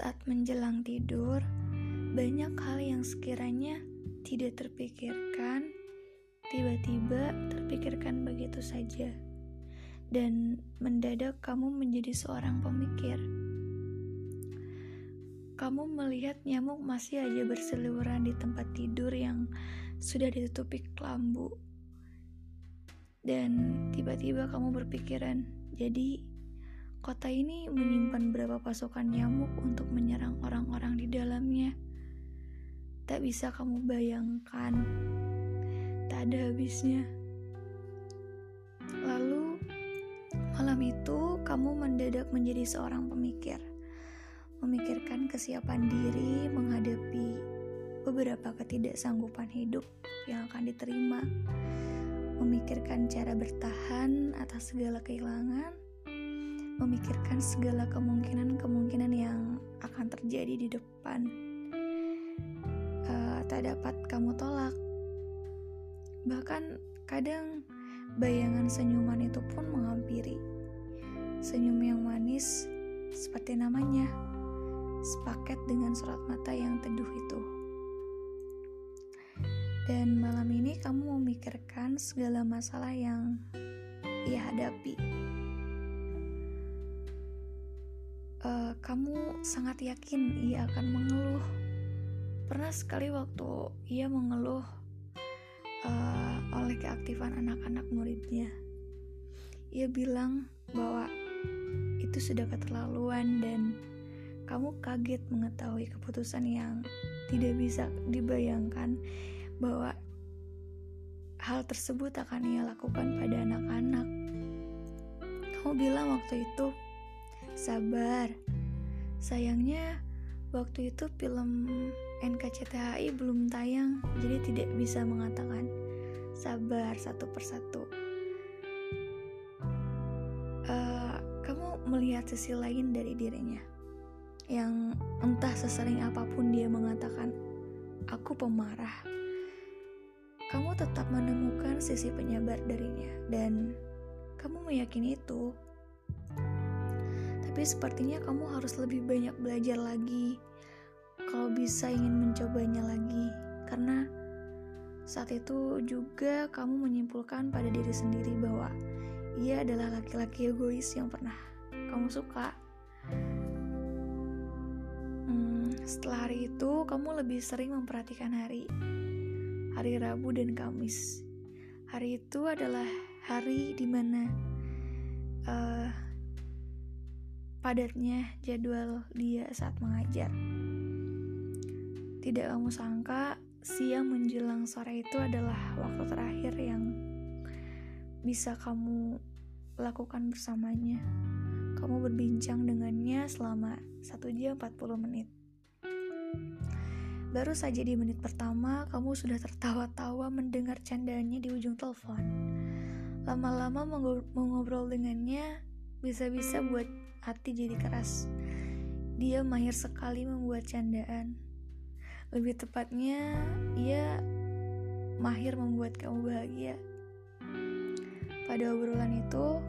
Saat menjelang tidur, banyak hal yang sekiranya tidak terpikirkan, tiba-tiba terpikirkan begitu saja, dan mendadak kamu menjadi seorang pemikir. Kamu melihat nyamuk masih aja berseliweran di tempat tidur yang sudah ditutupi kelambu, dan tiba-tiba kamu berpikiran, jadi Kota ini menyimpan berapa pasukan nyamuk untuk menyerang orang-orang di dalamnya. Tak bisa kamu bayangkan, tak ada habisnya. Lalu, malam itu kamu mendadak menjadi seorang pemikir, memikirkan kesiapan diri menghadapi beberapa ketidaksanggupan hidup yang akan diterima, memikirkan cara bertahan atas segala kehilangan memikirkan segala kemungkinan-kemungkinan yang akan terjadi di depan. Uh, tak dapat kamu tolak. Bahkan kadang bayangan senyuman itu pun menghampiri. Senyum yang manis seperti namanya, sepaket dengan surat mata yang teduh itu. Dan malam ini kamu memikirkan segala masalah yang ia hadapi uh, kamu sangat yakin ia akan mengeluh. Pernah sekali waktu ia mengeluh uh, oleh keaktifan anak-anak muridnya. Ia bilang bahwa itu sudah keterlaluan dan kamu kaget mengetahui keputusan yang tidak bisa dibayangkan bahwa hal tersebut akan ia lakukan pada anak-anak. Kamu bilang waktu itu, Sabar. Sayangnya waktu itu film NKCTHI belum tayang, jadi tidak bisa mengatakan sabar satu persatu. Uh, kamu melihat sisi lain dari dirinya, yang entah sesering apa pun dia mengatakan, "Aku pemarah." Kamu tetap menemukan sisi penyabar darinya, dan kamu meyakini itu tapi sepertinya kamu harus lebih banyak belajar lagi. Kalau bisa ingin mencobanya lagi, karena saat itu juga kamu menyimpulkan pada diri sendiri bahwa ia adalah laki-laki egois yang pernah kamu suka. Hmm, setelah hari itu, kamu lebih sering memperhatikan hari, hari Rabu dan Kamis. Hari itu adalah hari di mana uh, padatnya jadwal dia saat mengajar. Tidak kamu sangka, siang menjelang sore itu adalah waktu terakhir yang bisa kamu lakukan bersamanya. Kamu berbincang dengannya selama 1 jam 40 menit. Baru saja di menit pertama, kamu sudah tertawa-tawa mendengar candaannya di ujung telepon. Lama-lama mengobrol dengannya bisa-bisa buat hati jadi keras. Dia mahir sekali membuat candaan. Lebih tepatnya, ia mahir membuat kamu bahagia. Pada obrolan itu,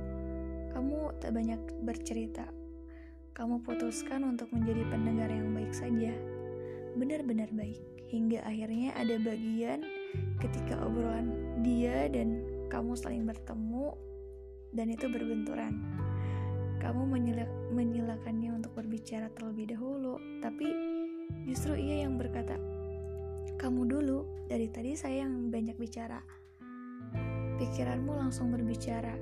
kamu tak banyak bercerita. Kamu putuskan untuk menjadi pendengar yang baik saja. Benar-benar baik. Hingga akhirnya ada bagian ketika obrolan dia dan kamu saling bertemu dan itu berbenturan kamu menyilakannya untuk berbicara terlebih dahulu, tapi justru ia yang berkata, "Kamu dulu, dari tadi saya yang banyak bicara." Pikiranmu langsung berbicara.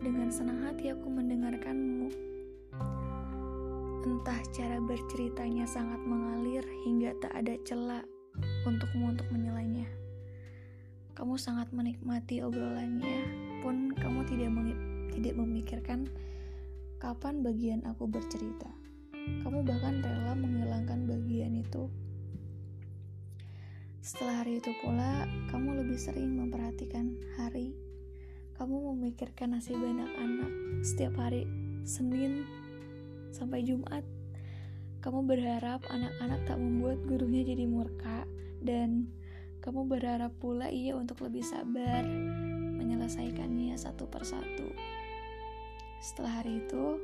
Dengan senang hati aku mendengarkanmu. Entah cara berceritanya sangat mengalir hingga tak ada celah untukmu untuk menyelanya. Kamu sangat menikmati obrolannya, pun kamu tidak tidak memikirkan Kapan bagian aku bercerita? Kamu bahkan rela menghilangkan bagian itu. Setelah hari itu pula, kamu lebih sering memperhatikan hari. Kamu memikirkan nasib anak-anak setiap hari Senin sampai Jumat. Kamu berharap anak-anak tak membuat gurunya jadi murka dan kamu berharap pula ia untuk lebih sabar menyelesaikannya satu persatu. Setelah hari itu,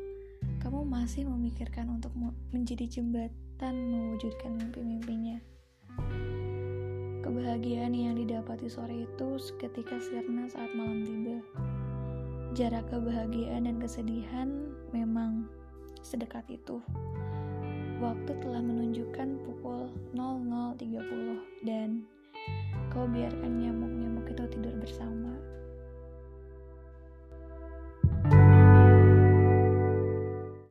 kamu masih memikirkan untuk menjadi jembatan mewujudkan mimpi-mimpinya. Kebahagiaan yang didapati sore itu seketika sirna saat malam tiba. Jarak kebahagiaan dan kesedihan memang sedekat itu. Waktu telah menunjukkan pukul 00.30 dan kau biarkan nyamuk-nyamuk itu tidur bersama.